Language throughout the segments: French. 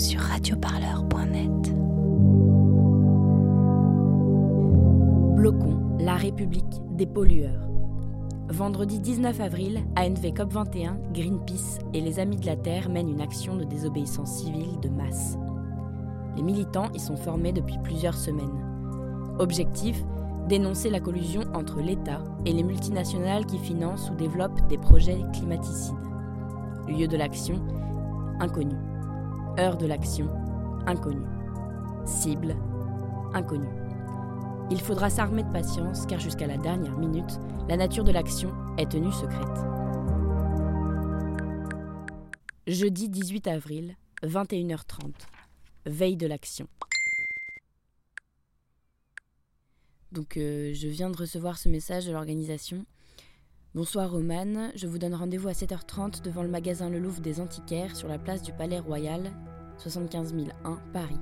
sur radioparleur.net. Bloquons la République des pollueurs. Vendredi 19 avril, ANV COP21, Greenpeace et les Amis de la Terre mènent une action de désobéissance civile de masse. Les militants y sont formés depuis plusieurs semaines. Objectif dénoncer la collusion entre l'État et les multinationales qui financent ou développent des projets climaticides. Lieu de l'action inconnu. Heure de l'action inconnu. Cible inconnue. Il faudra s'armer de patience car jusqu'à la dernière minute, la nature de l'action est tenue secrète. Jeudi 18 avril, 21h30. Veille de l'action. Donc euh, je viens de recevoir ce message de l'organisation. Bonsoir Romane, je vous donne rendez-vous à 7h30 devant le magasin Le Louvre des Antiquaires sur la place du Palais Royal, 75 001 Paris.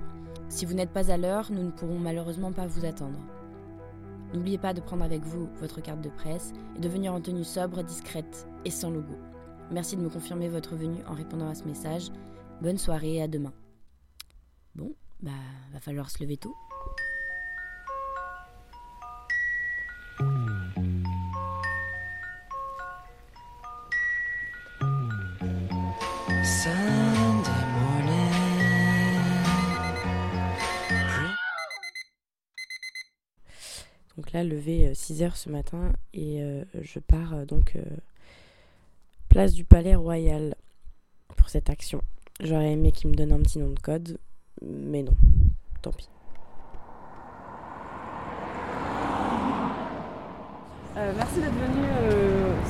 Si vous n'êtes pas à l'heure, nous ne pourrons malheureusement pas vous attendre. N'oubliez pas de prendre avec vous votre carte de presse et de venir en tenue sobre, discrète et sans logo. Merci de me confirmer votre venue en répondant à ce message. Bonne soirée et à demain. Bon, bah, va falloir se lever tôt. Là, levé 6 heures ce matin et euh, je pars euh, donc euh, place du Palais Royal pour cette action. J'aurais aimé qu'il me donne un petit nom de code, mais non, tant pis. merci d'être venu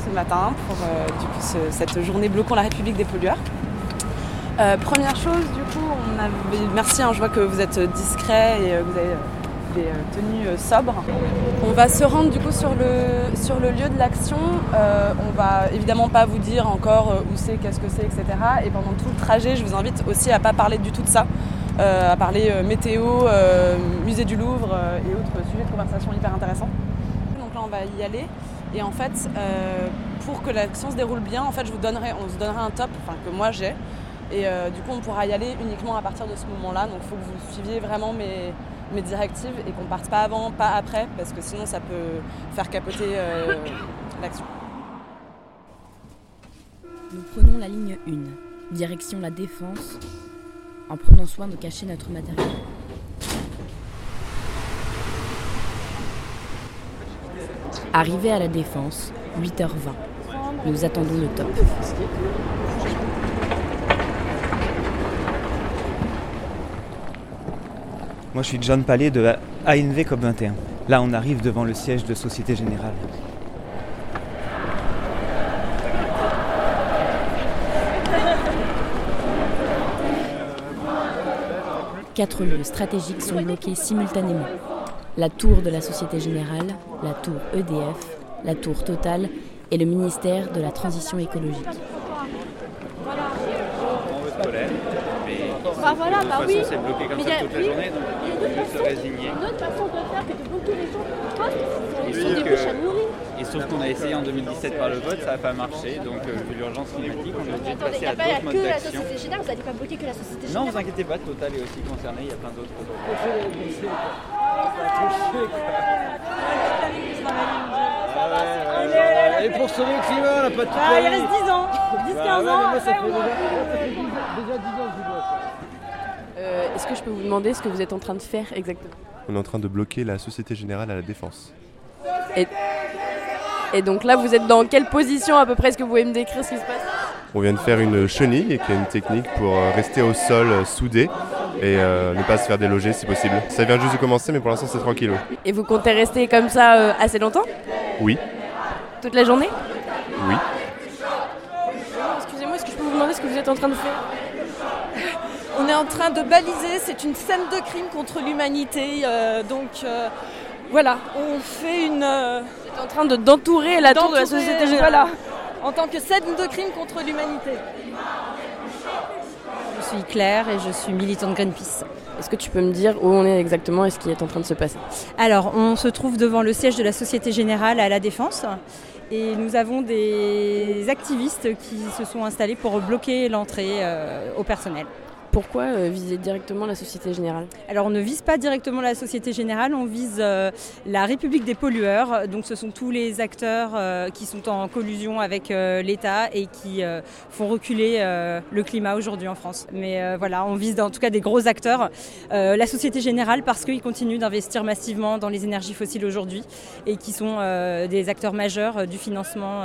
ce matin pour du coup, cette journée bloquant la République des pollueurs. première chose, du coup, on merci, hein, je vois que vous êtes discret et vous avez des tenues sobres. On va se rendre du coup sur le, lieu de l'action. Euh, on va évidemment pas vous dire encore où c'est, qu'est-ce que c'est, etc. Et pendant tout le trajet, je vous invite aussi à pas parler du tout de ça, à parler météo, musée du Louvre et autres sujets de conversation hyper intéressants. Donc là, on va y aller. Et en fait, pour que l'action se déroule bien, en fait, je vous donnerai, on donnera un top, enfin que moi j'ai. Et du coup, on pourra y aller uniquement à partir de ce moment-là. Donc, il faut que vous suiviez vraiment mes, mes directives et qu'on parte pas avant, pas après, parce que sinon ça peut faire capoter euh, l'action. Nous prenons la ligne 1, direction la défense, en prenant soin de cacher notre matériel. Arrivé à la défense, 8h20. Nous attendons le top. Moi, je suis John Palais de ANV COP21. Là, on arrive devant le siège de Société Générale. Quatre lieux stratégiques sont bloqués simultanément. La tour de la Société Générale, la tour EDF, la tour Total et le ministère de la Transition écologique. Bah voilà, bah oui. c'est bloqué comme Mais ça a- toute la oui. journée, donc Il faut se façons- résigner. Une autre façon de faire que de bloquer les gens postent, ils sont des bouches à nourrir. Et sauf qu'on a essayé en 2017 par le vote, ça n'a pas marché, donc euh, vu l'urgence climatique, on est obligé de passer n'y a à pas d'autres modes que la d'action. Société Générale, vous n'allez pas bloquer que la Société Non, Générale. vous inquiétez pas, Total est aussi concerné, il y a plein d'autres. Et pour sauver le climat, on n'a pas Ah, il reste 10 ans, 10-15 Bah ans. déjà, aura- ça fait déjà 10 ans je. Euh, Est-ce que je peux vous demander ce que vous êtes en train de faire exactement On est en train de bloquer la Société Générale à la Défense. Et donc là, vous êtes dans quelle position à peu près? Est-ce que vous pouvez me décrire ce qui se passe? On vient de faire une chenille, qui est une technique pour euh, rester au sol euh, soudé et euh, ne pas se faire déloger si possible. Ça vient juste de commencer, mais pour l'instant c'est tranquille. Et vous comptez rester comme ça euh, assez longtemps? Oui, Toute la journée? Oui. Excusez-moi, est-ce que je peux vous demander ce que vous êtes en train de faire? On est en train de baliser, c'est une scène de crime contre l'humanité. euh, donc euh, voilà, on fait une. euh, Vous êtes en train de- d'entourer la tour de la Société Générale. Voilà, en tant que scène de crime contre l'humanité. Je suis Claire et je suis militante Greenpeace. Est-ce que tu peux me dire où on est exactement et ce qui est en train de se passer? Alors, on se trouve devant le siège de la Société Générale à La Défense et nous avons des activistes qui se sont installés pour bloquer l'entrée euh, au personnel. Pourquoi euh, viser directement la Société Générale? Alors on ne vise pas directement la Société Générale, on vise euh, la République des pollueurs. Donc ce sont tous les acteurs euh, qui sont en collusion avec l'État et qui font reculer le climat aujourd'hui en France. Mais voilà, on vise en tout cas des gros acteurs. La Société Générale parce qu'ils continuent d'investir massivement dans les énergies fossiles aujourd'hui et qui sont des acteurs majeurs du financement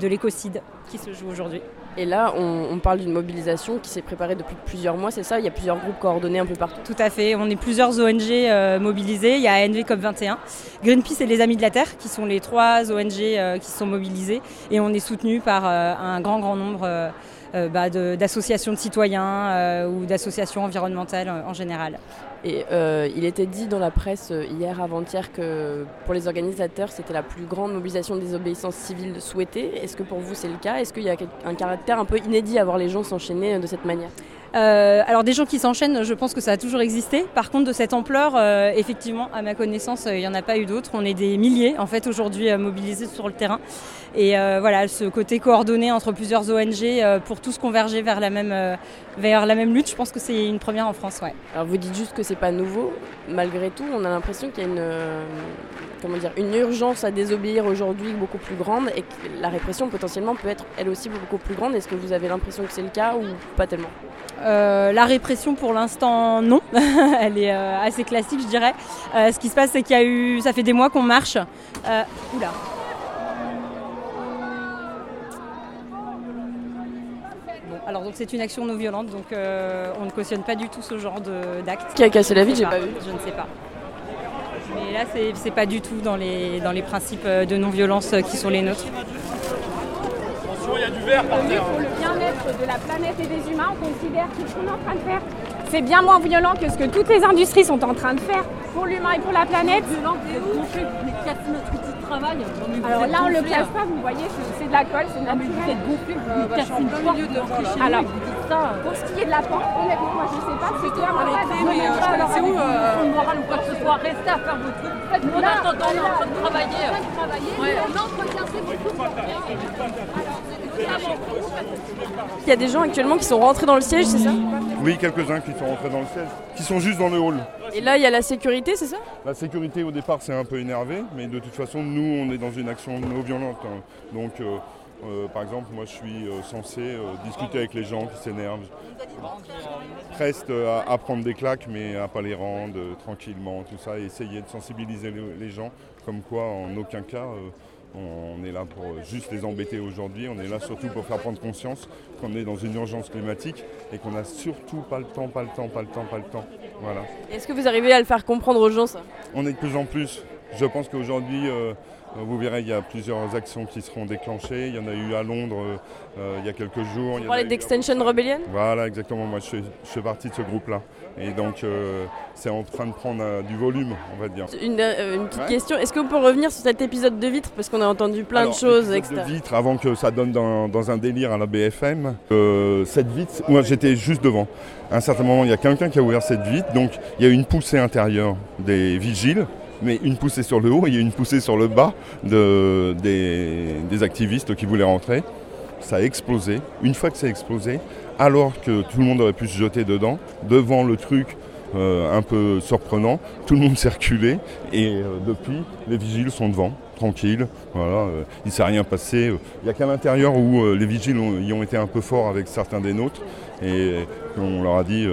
de l'écocide qui se joue aujourd'hui. Et là, on, parle d'une mobilisation qui s'est préparée depuis plusieurs mois, c'est ça? Il y a plusieurs groupes coordonnés un peu partout? Tout à fait, on est plusieurs ONG euh, mobilisées. Il y a ANV COP21, Greenpeace et les Amis de la Terre qui sont les trois ONG euh, qui sont mobilisées et on est soutenu par euh, un grand grand nombre bah, de- d'associations de, citoyens euh, ou d'associations environnementales euh, en général. Et euh, il était dit dans la presse euh, hier, avant-hier, que pour les organisateurs, c'était la plus grande mobilisation de désobéissance civile souhaitée. Est-ce que pour vous c'est le cas? Est-ce qu'il y a un caractère un peu inédit à voir les gens s'enchaîner euh, de cette manière? Euh, alors des gens qui s'enchaînent, je pense que ça a toujours existé. Par contre, de cette ampleur, euh, effectivement, à ma connaissance, euh, il n'y en a pas eu d'autres. On est des milliers, en fait, aujourd'hui mobilisés sur le terrain. Et voilà, ce côté coordonné entre plusieurs ONG pour tous converger vers la même, vers la même lutte, je pense que c'est une première en France. Ouais. Alors vous dites juste que c'est pas nouveau. Malgré tout, on a l'impression qu'il y a une, euh, comment dire, une urgence à désobéir aujourd'hui beaucoup plus grande et que la répression potentiellement peut être elle aussi beaucoup plus grande. Est-ce que vous avez l'impression que c'est le cas ou pas tellement? Euh, la répression, pour l'instant, non. Elle est euh, assez classique, je dirais. Euh, ce qui se passe, c'est qu'il y a eu, ça fait des mois qu'on marche. Oula. Donc c'est une action non violente, donc euh, on ne cautionne pas du tout ce genre d'acte. Qui a cassé la vitre Je J'ai sais pas vu. Je ne sais pas. Mais là, c'est pas du tout dans les, dans les principes euh, de non-violence euh, qui sont les nôtres. Pour le bien-être de la planète et des humains, on considère que ce qu'on est en train de faire, c'est bien moins violent que ce que toutes les industries sont en train de faire pour l'humain et pour la planète. Alors là, on le casse pas, vous voyez, c'est- de la colle, c'est naturel. Vous êtes gonflé, vous cassez une milieu devant Alors, pour ce qui est de la pente, honnêtement, moi je sais pas, c'est toi, moi, pas, mais c'est où moral ou quoi que ce soit, restez à faire vos trucs. En attendant, on est en train de travailler. En train de travailler, Ouais. l'entretien c'est beaucoup pour rien. Il y a des gens actuellement qui sont rentrés dans le siège, c'est ça Oui, quelques-uns qui sont rentrés dans le siège, qui sont juste dans le hall. Et là, il y a la sécurité, c'est ça La sécurité au départ c'est un peu énervé, mais de toute façon nous on est dans une action non violente. hein. Donc euh, euh, par exemple moi je suis euh, censé euh, discuter avec les gens qui s'énervent. Euh, à, à prendre des claques mais à pas les rendre euh, tranquillement, tout ça, et essayer de sensibiliser les, les gens comme quoi en aucun cas euh, on est là pour juste les embêter aujourd'hui, on est là surtout pour faire prendre conscience qu'on est dans une urgence climatique et qu'on n'a surtout pas le temps, pas le temps, pas le temps, pas le temps. Voilà. Est-ce que vous arrivez à le faire comprendre aux gens ça? On est de plus en plus. Je pense qu'aujourd'hui, euh, vous verrez, il y a plusieurs actions qui seront déclenchées. Il y en a eu à Londres euh, il y a quelques jours. Vous parlez eu- d'Extension Rebellion? Voilà, exactement. Moi, je fais partie de ce groupe-là. Et donc, euh, c'est en train de prendre euh, du volume, on va dire. Une, euh, une petite Ouais. question, est-ce qu'on peut revenir sur cet épisode de vitre Parce qu'on a entendu plein Alors, de choses, etc. de vitre, avant que ça donne dans, dans un délire à la BFM. Cette vitre, moi j'étais juste devant. À un certain moment, il y a quelqu'un qui a ouvert cette vitre, donc il y a eu une poussée intérieure des vigiles, mais une poussée sur le haut et il y a une poussée sur le bas de, des, des activistes qui voulaient rentrer. Ça a explosé. Une fois que ça a explosé, alors que tout le monde aurait pu se jeter dedans, devant le truc euh, un peu surprenant, tout le monde s'est reculé et euh, depuis, les vigiles sont devant, tranquilles. Voilà, euh, il ne s'est rien passé. Il n'y a qu'à l'intérieur où les vigiles ont, y ont été un peu forts avec certains des nôtres et on leur a dit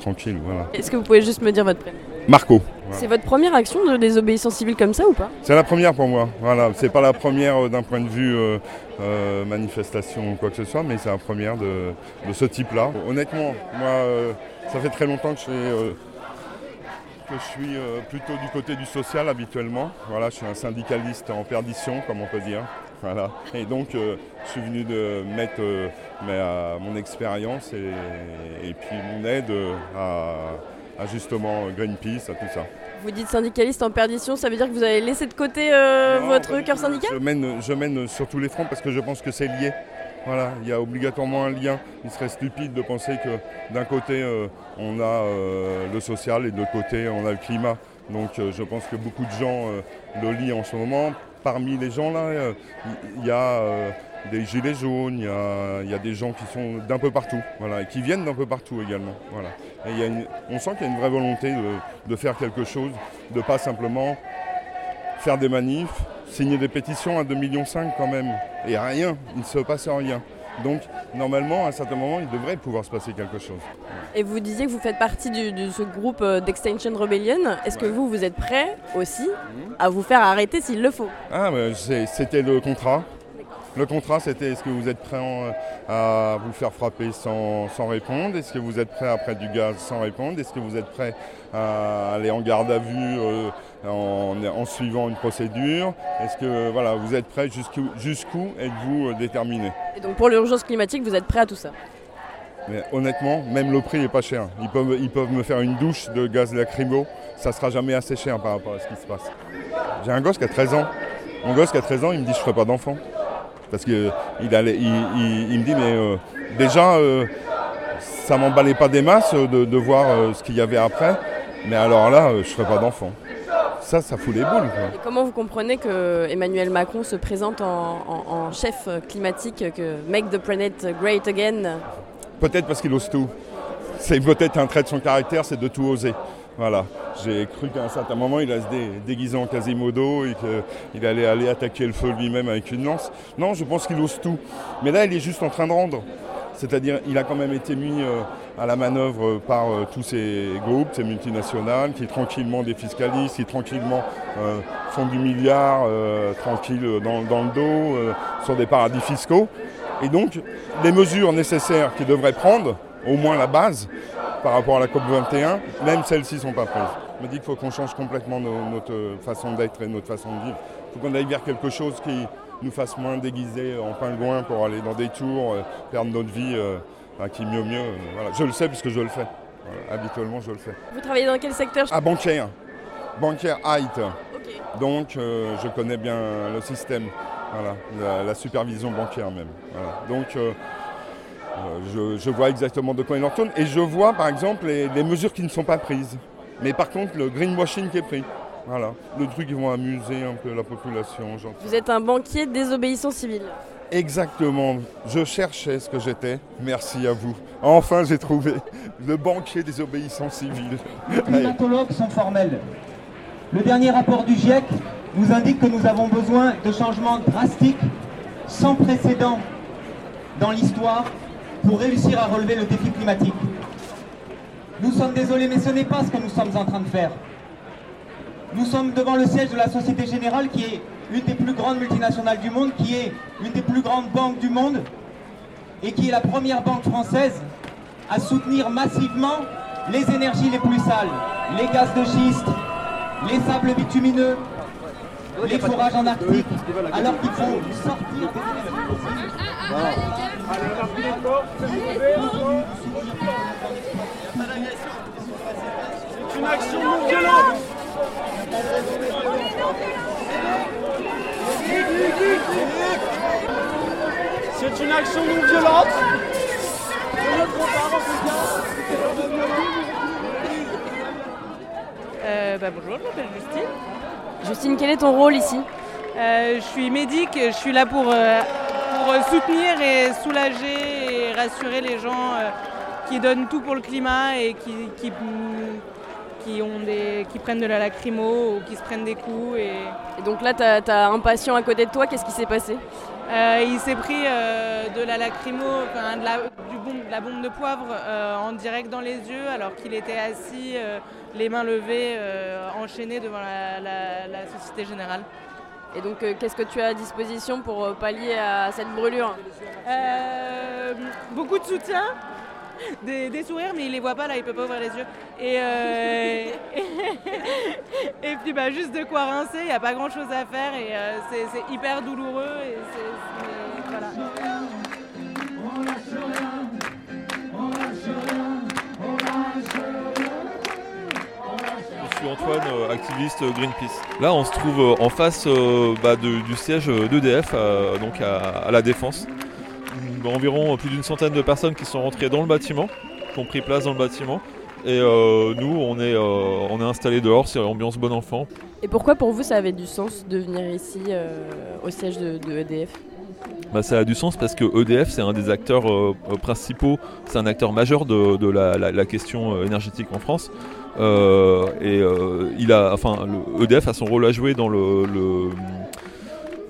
tranquille. Voilà. Est-ce que vous pouvez juste me dire votre prénom? Marco. voilà. C'est votre première action de désobéissance civile comme ça ou pas? C'est la première pour moi. Voilà, c'est pas la première euh, d'un point de vue euh, euh, manifestation ou quoi que ce soit, mais c'est la première de, de ce type-là. Honnêtement, moi, euh, ça fait très longtemps que je, fais, que je suis plutôt du côté du social habituellement. Voilà, je suis un syndicaliste en perdition, comme on peut dire. Voilà. Et donc, euh, je suis venu de mettre euh, mon expérience et, et puis mon aide à, à justement Greenpeace, à tout ça. Vous dites syndicaliste en perdition, ça veut dire que vous avez laissé de côté euh, Non, votre cœur syndical je mène, je mène sur tous les fronts parce que je pense que c'est lié. Voilà, il y a obligatoirement un lien. Il serait stupide de penser que d'un côté euh, on a euh, le social et de l'autre côté on a le climat. Donc euh, je pense que beaucoup de gens euh, le lient en ce moment. parmi les gens là, euh, il y a euh, des gilets jaunes, il y a, il y a des gens qui sont d'un peu partout, voilà, et qui viennent d'un peu partout également. Voilà. Et il y a une- on sent qu'il y a une vraie volonté de, de faire quelque chose, de pas simplement faire des manifs, signer des pétitions à 2,5 millions quand même, et rien, il ne se passe rien. Donc normalement, à un certain moment, il devrait pouvoir se passer quelque chose. Et vous disiez que vous faites partie du- de ce groupe euh, d'Extinction Rebellion. Est-ce que vous, vous êtes prêt aussi à vous faire arrêter s'il le faut? Ah, c'était le contrat. Le contrat, c'était est-ce que vous êtes prêt en- à vous faire frapper sans, sans répondre? Est-ce que vous êtes prêt à prendre du gaz sans répondre? Est-ce que vous êtes prêt à aller en garde à vue euh, en, en suivant une procédure? Est-ce que voilà, vous êtes prêt jusqu'où êtes-vous euh, déterminé? Et donc pour l'urgence climatique, vous êtes prêt à tout ça? Mais honnêtement, même le prix n'est pas cher. Ils peuvent, ils peuvent me faire une douche de gaz lacrymo, ça sera jamais assez cher par rapport à ce qui se passe. J'ai un gosse qui a 13 ans. Mon gosse qui a 13 ans, il me dit je ferai pas d'enfant. Parce qu'il il, me dit mais euh, déjà euh, ça m'emballait pas des masses de, de voir euh, ce qu'il y avait après. Mais alors là, je ferai pas d'enfant. Ça, ça fout les boules. quoi. Et comment vous comprenez que Emmanuel Macron se présente en, en- en chef climatique, que Make the Planet Great Again? Peut-être parce qu'il ose tout. C'est peut-être un trait de son caractère, c'est de tout oser. Voilà. J'ai cru qu'à un certain moment, il allait se dé- déguiser en Quasimodo et qu'il allait aller attaquer le feu lui-même avec une lance. Non, je pense qu'il ose tout. Mais là, il est juste en train de rendre. C'est-à-dire, il a quand même été mis euh, à la manœuvre par euh, tous ces groupes, ces multinationales, qui tranquillement défiscalisent, qui tranquillement euh, font du milliard euh, tranquille dans, le dos, euh, sur des paradis fiscaux. Et donc, les mesures nécessaires qu'il devrait prendre, au moins la base, par rapport à la COP21, même celles-ci ne sont pas prises. Je me dis qu'il faut qu'on change complètement notre façon d'être et notre façon de vivre. Il faut qu'on aille vers quelque chose qui nous fasse moins déguiser en pingouin pour aller dans des tours, euh, perdre notre vie, euh, à qui mieux mieux. euh, voilà. Je le sais puisque je le fais. Voilà. Habituellement, je le fais. Vous travaillez dans quel secteur? Ah, bancaire. Bancaire height. Donc, euh, je connais bien le système. Voilà. La, la supervision bancaire même. Voilà. Donc, euh, je, je vois exactement de quoi il en retourne. Et je vois, par exemple, les, les mesures qui ne sont pas prises. Mais par contre, le greenwashing qui est pris. Voilà. Le truc, ils vont amuser un peu la population. Vous êtes un banquier désobéissant civil. Exactement. Je cherchais ce que j'étais. Merci à vous. Enfin, j'ai trouvé le banquier des obéissants civils. Les climatologues sont formels. Le dernier rapport du GIEC nous indique que nous avons besoin de changements drastiques, sans précédent dans l'histoire, pour réussir à relever le défi climatique. Nous sommes désolés, mais ce n'est pas ce que nous sommes en train de faire. Nous sommes devant le siège de la Société Générale, qui est une des plus grandes multinationales du monde, qui est une des plus grandes banques du monde, et qui est la première banque française à soutenir massivement les énergies les plus sales, les gaz de schiste, les sables bitumineux, les forages en Arctique, alors qu'ils font sortir. C'est une action non violente C'est une action non violente Euh, bah, bonjour, je m'appelle Justine. Justine, quel est ton rôle ici? Euh, Je suis médic, je suis là pour, euh, pour euh, soutenir et soulager et rassurer les gens euh, qui donnent tout pour le climat et qui, qui, qui ont des, qui prennent de la lacrymo ou qui se prennent des coups. Et, Et donc là, tu as, un patient à côté de toi, qu'est-ce qui s'est passé? Il s'est pris euh, de la lacrymo, enfin, de, la, du bombe- de la bombe de poivre euh, en direct dans les yeux alors qu'il était assis, euh, les mains levées, euh, enchaîné devant la, la- la Société Générale. Et donc, euh, qu'est-ce que tu as à disposition pour euh, pallier à cette brûlure? Euh, beaucoup de soutien, des, sourires, mais il les voit pas là, il peut pas ouvrir les yeux. Et, euh, et puis bah, juste de quoi rincer, il n'y a pas grand chose à faire et euh, c'est hyper douloureux. Et c'est- c'est- voilà. Je suis Antoine, euh, activiste Greenpeace. Là, on se trouve euh, en face euh, bah, du siège d'EDF, euh, donc à la Défense. Hum, Environ plus d'une centaine de personnes qui sont rentrées dans le bâtiment, qui ont pris place dans le bâtiment. Et euh, nous, on est, euh, on est installés dehors, c'est ambiance bon enfant. Et pourquoi pour vous ça avait du sens de venir ici euh, au siège de, de EDF Bah, ça a du sens parce que EDF, c'est un des acteurs euh, principaux, c'est un acteur majeur de, de la, la- la question énergétique en France. Euh, et euh, il a, enfin, le EDF a son rôle à jouer dans le, le-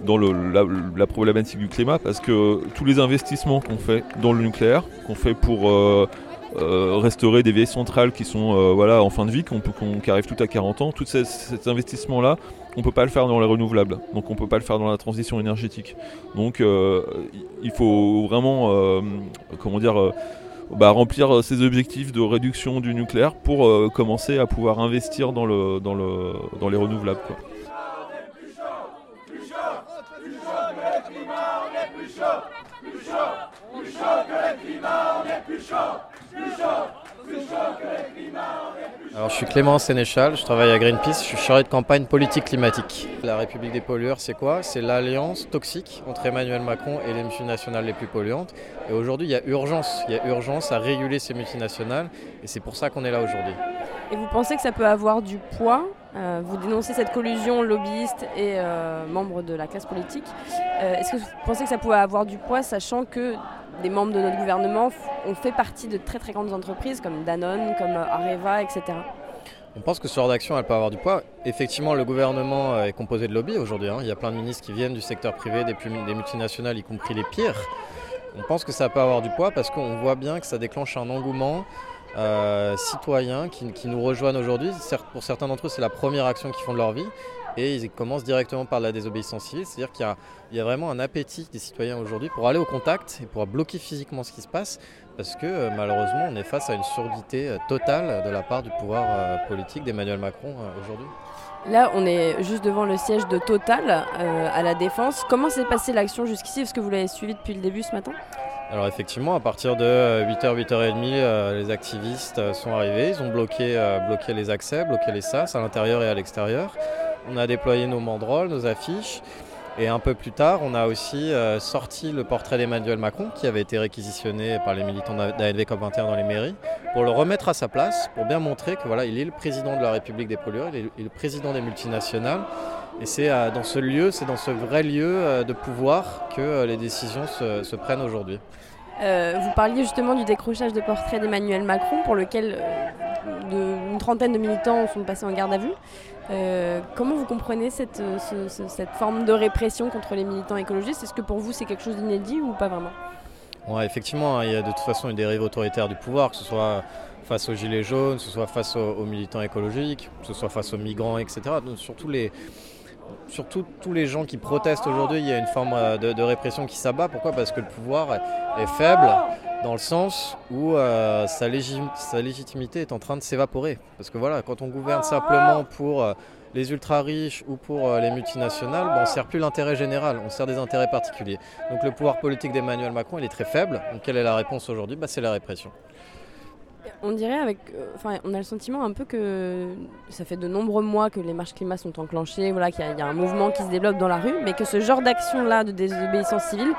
dans le- la, problématique du climat parce que tous les investissements qu'on fait dans le nucléaire, qu'on fait pour euh, euh, restaurer des vieilles centrales qui sont euh, voilà, en fin de vie, qu'on qui arrivent tout à 40 ans, tous ces, investissements-là, on ne peut pas le faire dans les renouvelables, donc on ne peut pas le faire dans la transition énergétique. Donc il faut vraiment comment dire, bah, remplir ces objectifs de réduction du nucléaire pour commencer à pouvoir investir dans, le, dans, le, dans les renouvelables. Alors, je suis Clément Sénéchal, je travaille à Greenpeace, je suis chargé de campagne politique climatique. La République des pollueurs, c'est quoi? C'est l'alliance toxique entre Emmanuel Macron et les multinationales les plus polluantes. Et aujourd'hui, il y a urgence, il y a urgence à réguler ces multinationales, et c'est pour ça qu'on est là aujourd'hui. Et vous pensez que ça peut avoir du poids Euh, Vous dénoncez cette collusion lobbyiste et euh, membres de la classe politique. Euh, Est-ce que vous pensez que ça pouvait avoir du poids, sachant que des membres de notre gouvernement ont fait partie de très très grandes entreprises comme Danone, comme euh, Areva, etc. On pense que ce genre d'action, elle peut avoir du poids. Effectivement, le gouvernement est composé de lobbies aujourd'hui. hein. Il y a plein de ministres qui viennent du secteur privé, des multinationales, y compris les pires. On pense que ça peut avoir du poids parce qu'on voit bien que ça déclenche un engouement euh, citoyen qui, nous rejoignent aujourd'hui. Pour certains d'entre eux, c'est la première action qu'ils font de leur vie. Et ils commencent directement par la désobéissance civile. C'est-à-dire qu'il y a, vraiment un appétit des citoyens aujourd'hui pour aller au contact et pour bloquer physiquement ce qui se passe. Parce que euh, malheureusement, on est face à une surdité euh, totale de la part du pouvoir politique d'Emmanuel Macron aujourd'hui. Là, on est juste devant le siège de Total à la Défense. Comment s'est passée l'action jusqu'ici? Est-ce que vous l'avez suivi depuis le début ce matin? Alors effectivement, à partir de euh, 8h, 8h30, euh, les activistes euh, sont arrivés. Ils ont bloqué, euh, bloqué les accès, bloqué les sas à l'intérieur et à l'extérieur. On a déployé nos banderoles, nos affiches. Et un peu plus tard, on a aussi euh, sorti le portrait d'Emmanuel Macron, qui avait été réquisitionné par les militants d'ANV COP21 dans les mairies, pour le remettre à sa place, pour bien montrer que voilà, il est le président de la République des pollueurs, il est, le président des multinationales. Et c'est euh, dans ce lieu, c'est dans ce vrai lieu euh, de pouvoir que euh, les décisions se prennent aujourd'hui. Euh, vous parliez justement du décrochage de portrait d'Emmanuel Macron, pour lequel euh, une trentaine de militants sont passés en garde à vue. Euh, comment vous comprenez cette, ce- ce- cette forme de répression contre les militants écologistes? Est-ce que pour vous c'est quelque chose d'inédit ou pas vraiment? Effectivement, hein, il y a de toute façon une dérive autoritaire du pouvoir, que ce soit face aux gilets jaunes, que ce soit face aux, aux militants écologiques, que ce soit face aux migrants, etc. Surtout, les, surtout tous les gens qui protestent aujourd'hui, il y a une forme euh, de, répression qui s'abat. Pourquoi? Parce que le pouvoir est, faible dans le sens où euh, sa, légitimité est en train de s'évaporer. Parce que voilà, quand on gouverne simplement pour euh, les ultra riches ou pour les multinationales, ben, on ne sert plus l'intérêt général, on sert des intérêts particuliers. Donc le pouvoir politique d'Emmanuel Macron, il est très faible. Donc quelle est la réponse aujourd'hui? Bah, C'est la répression. On dirait avec, euh, enfin, on a le sentiment un peu que ça fait de nombreux mois que les marches climat sont enclenchées, voilà, qu'il y, a- un mouvement qui se développe dans la rue, mais que ce genre d'action-là de désobéissance civile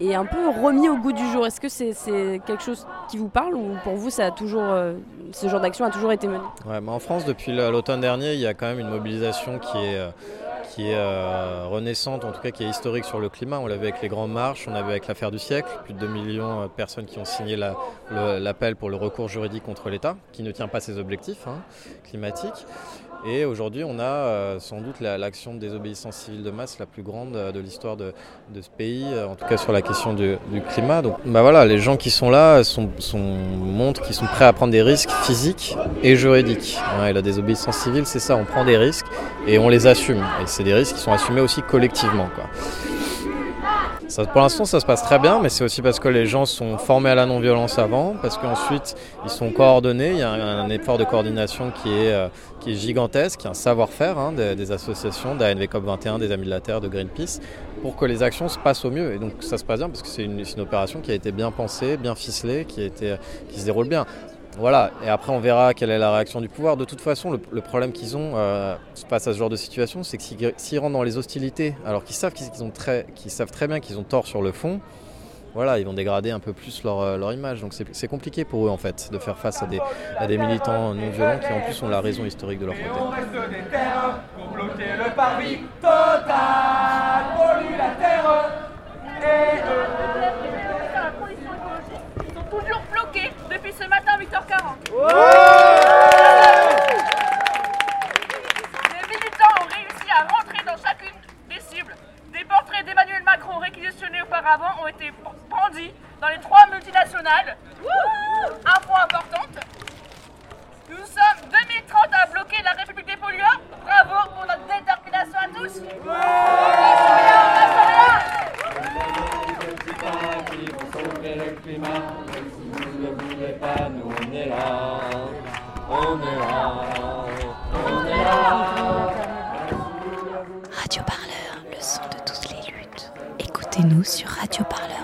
est un peu remis au goût du jour. Est-ce que c'est quelque chose qui vous parle ou pour vous, ça toujours, euh, ce genre d'action a toujours été mené? Ouais, mais en France, depuis l'automne dernier, il y a quand même une mobilisation qui est, euh, qui est euh, renaissante, en tout cas qui est historique sur le climat. On l'a vu avec les grandes marches, on l'a vu avec l'affaire du siècle, plus de 2 millions de personnes qui ont signé l'appel pour le recours juridique contre l'État, qui ne tient pas ses objectifs hein, climatiques. Et aujourd'hui, on a euh, sans doute la- l'action de désobéissance civile de masse la plus grande euh, de l'histoire de, ce pays, euh, en tout cas sur la question du, climat. Donc, bah voilà, les gens qui sont là sont, sont- montrent qu'ils sont prêts à prendre des risques physiques et juridiques. Et la désobéissance civile, c'est ça, on prend des risques et on les assume. Et c'est des risques qui sont assumés aussi collectivement. Quoi. Pour l'instant, ça se passe très bien, mais c'est aussi parce que les gens sont formés à la non-violence avant, parce qu'ensuite, ils sont coordonnés. Il y a un, effort de coordination qui est, euh, qui gigantesque, est un savoir-faire hein, des, associations, d'ANV COP21, des Amis de la Terre, de Greenpeace, pour que les actions se passent au mieux. Et donc, ça se passe bien parce que c'est une, opération qui a été bien pensée, bien ficelée, a qui se déroule bien. Voilà, et après on verra quelle est la réaction du pouvoir. De toute façon, le, problème qu'ils ont euh, face à ce genre de situation, c'est que s'ils s'ils rentrent dans les hostilités, alors qu'ils savent qu'ils très, savent très bien qu'ils ont tort sur le fond, voilà, ils vont dégrader un peu plus leur, leur image. Donc c'est compliqué pour eux en fait de faire face à des, militants non violents qui en plus ont la raison historique de leur côté Ils sont toujours bloqués depuis ce matin 8h40. Les militants ont réussi à rentrer dans chacune des cibles. Des portraits d'Emmanuel Macron réquisitionnés auparavant ont été pendus dans les trois multinationales. Info importante. Nous sommes 2030 à bloquer la République des pollueurs. Bravo pour notre détermination à tous. Radio Parleur, le son de toutes les luttes. Écoutez-nous sur radioparleur.net.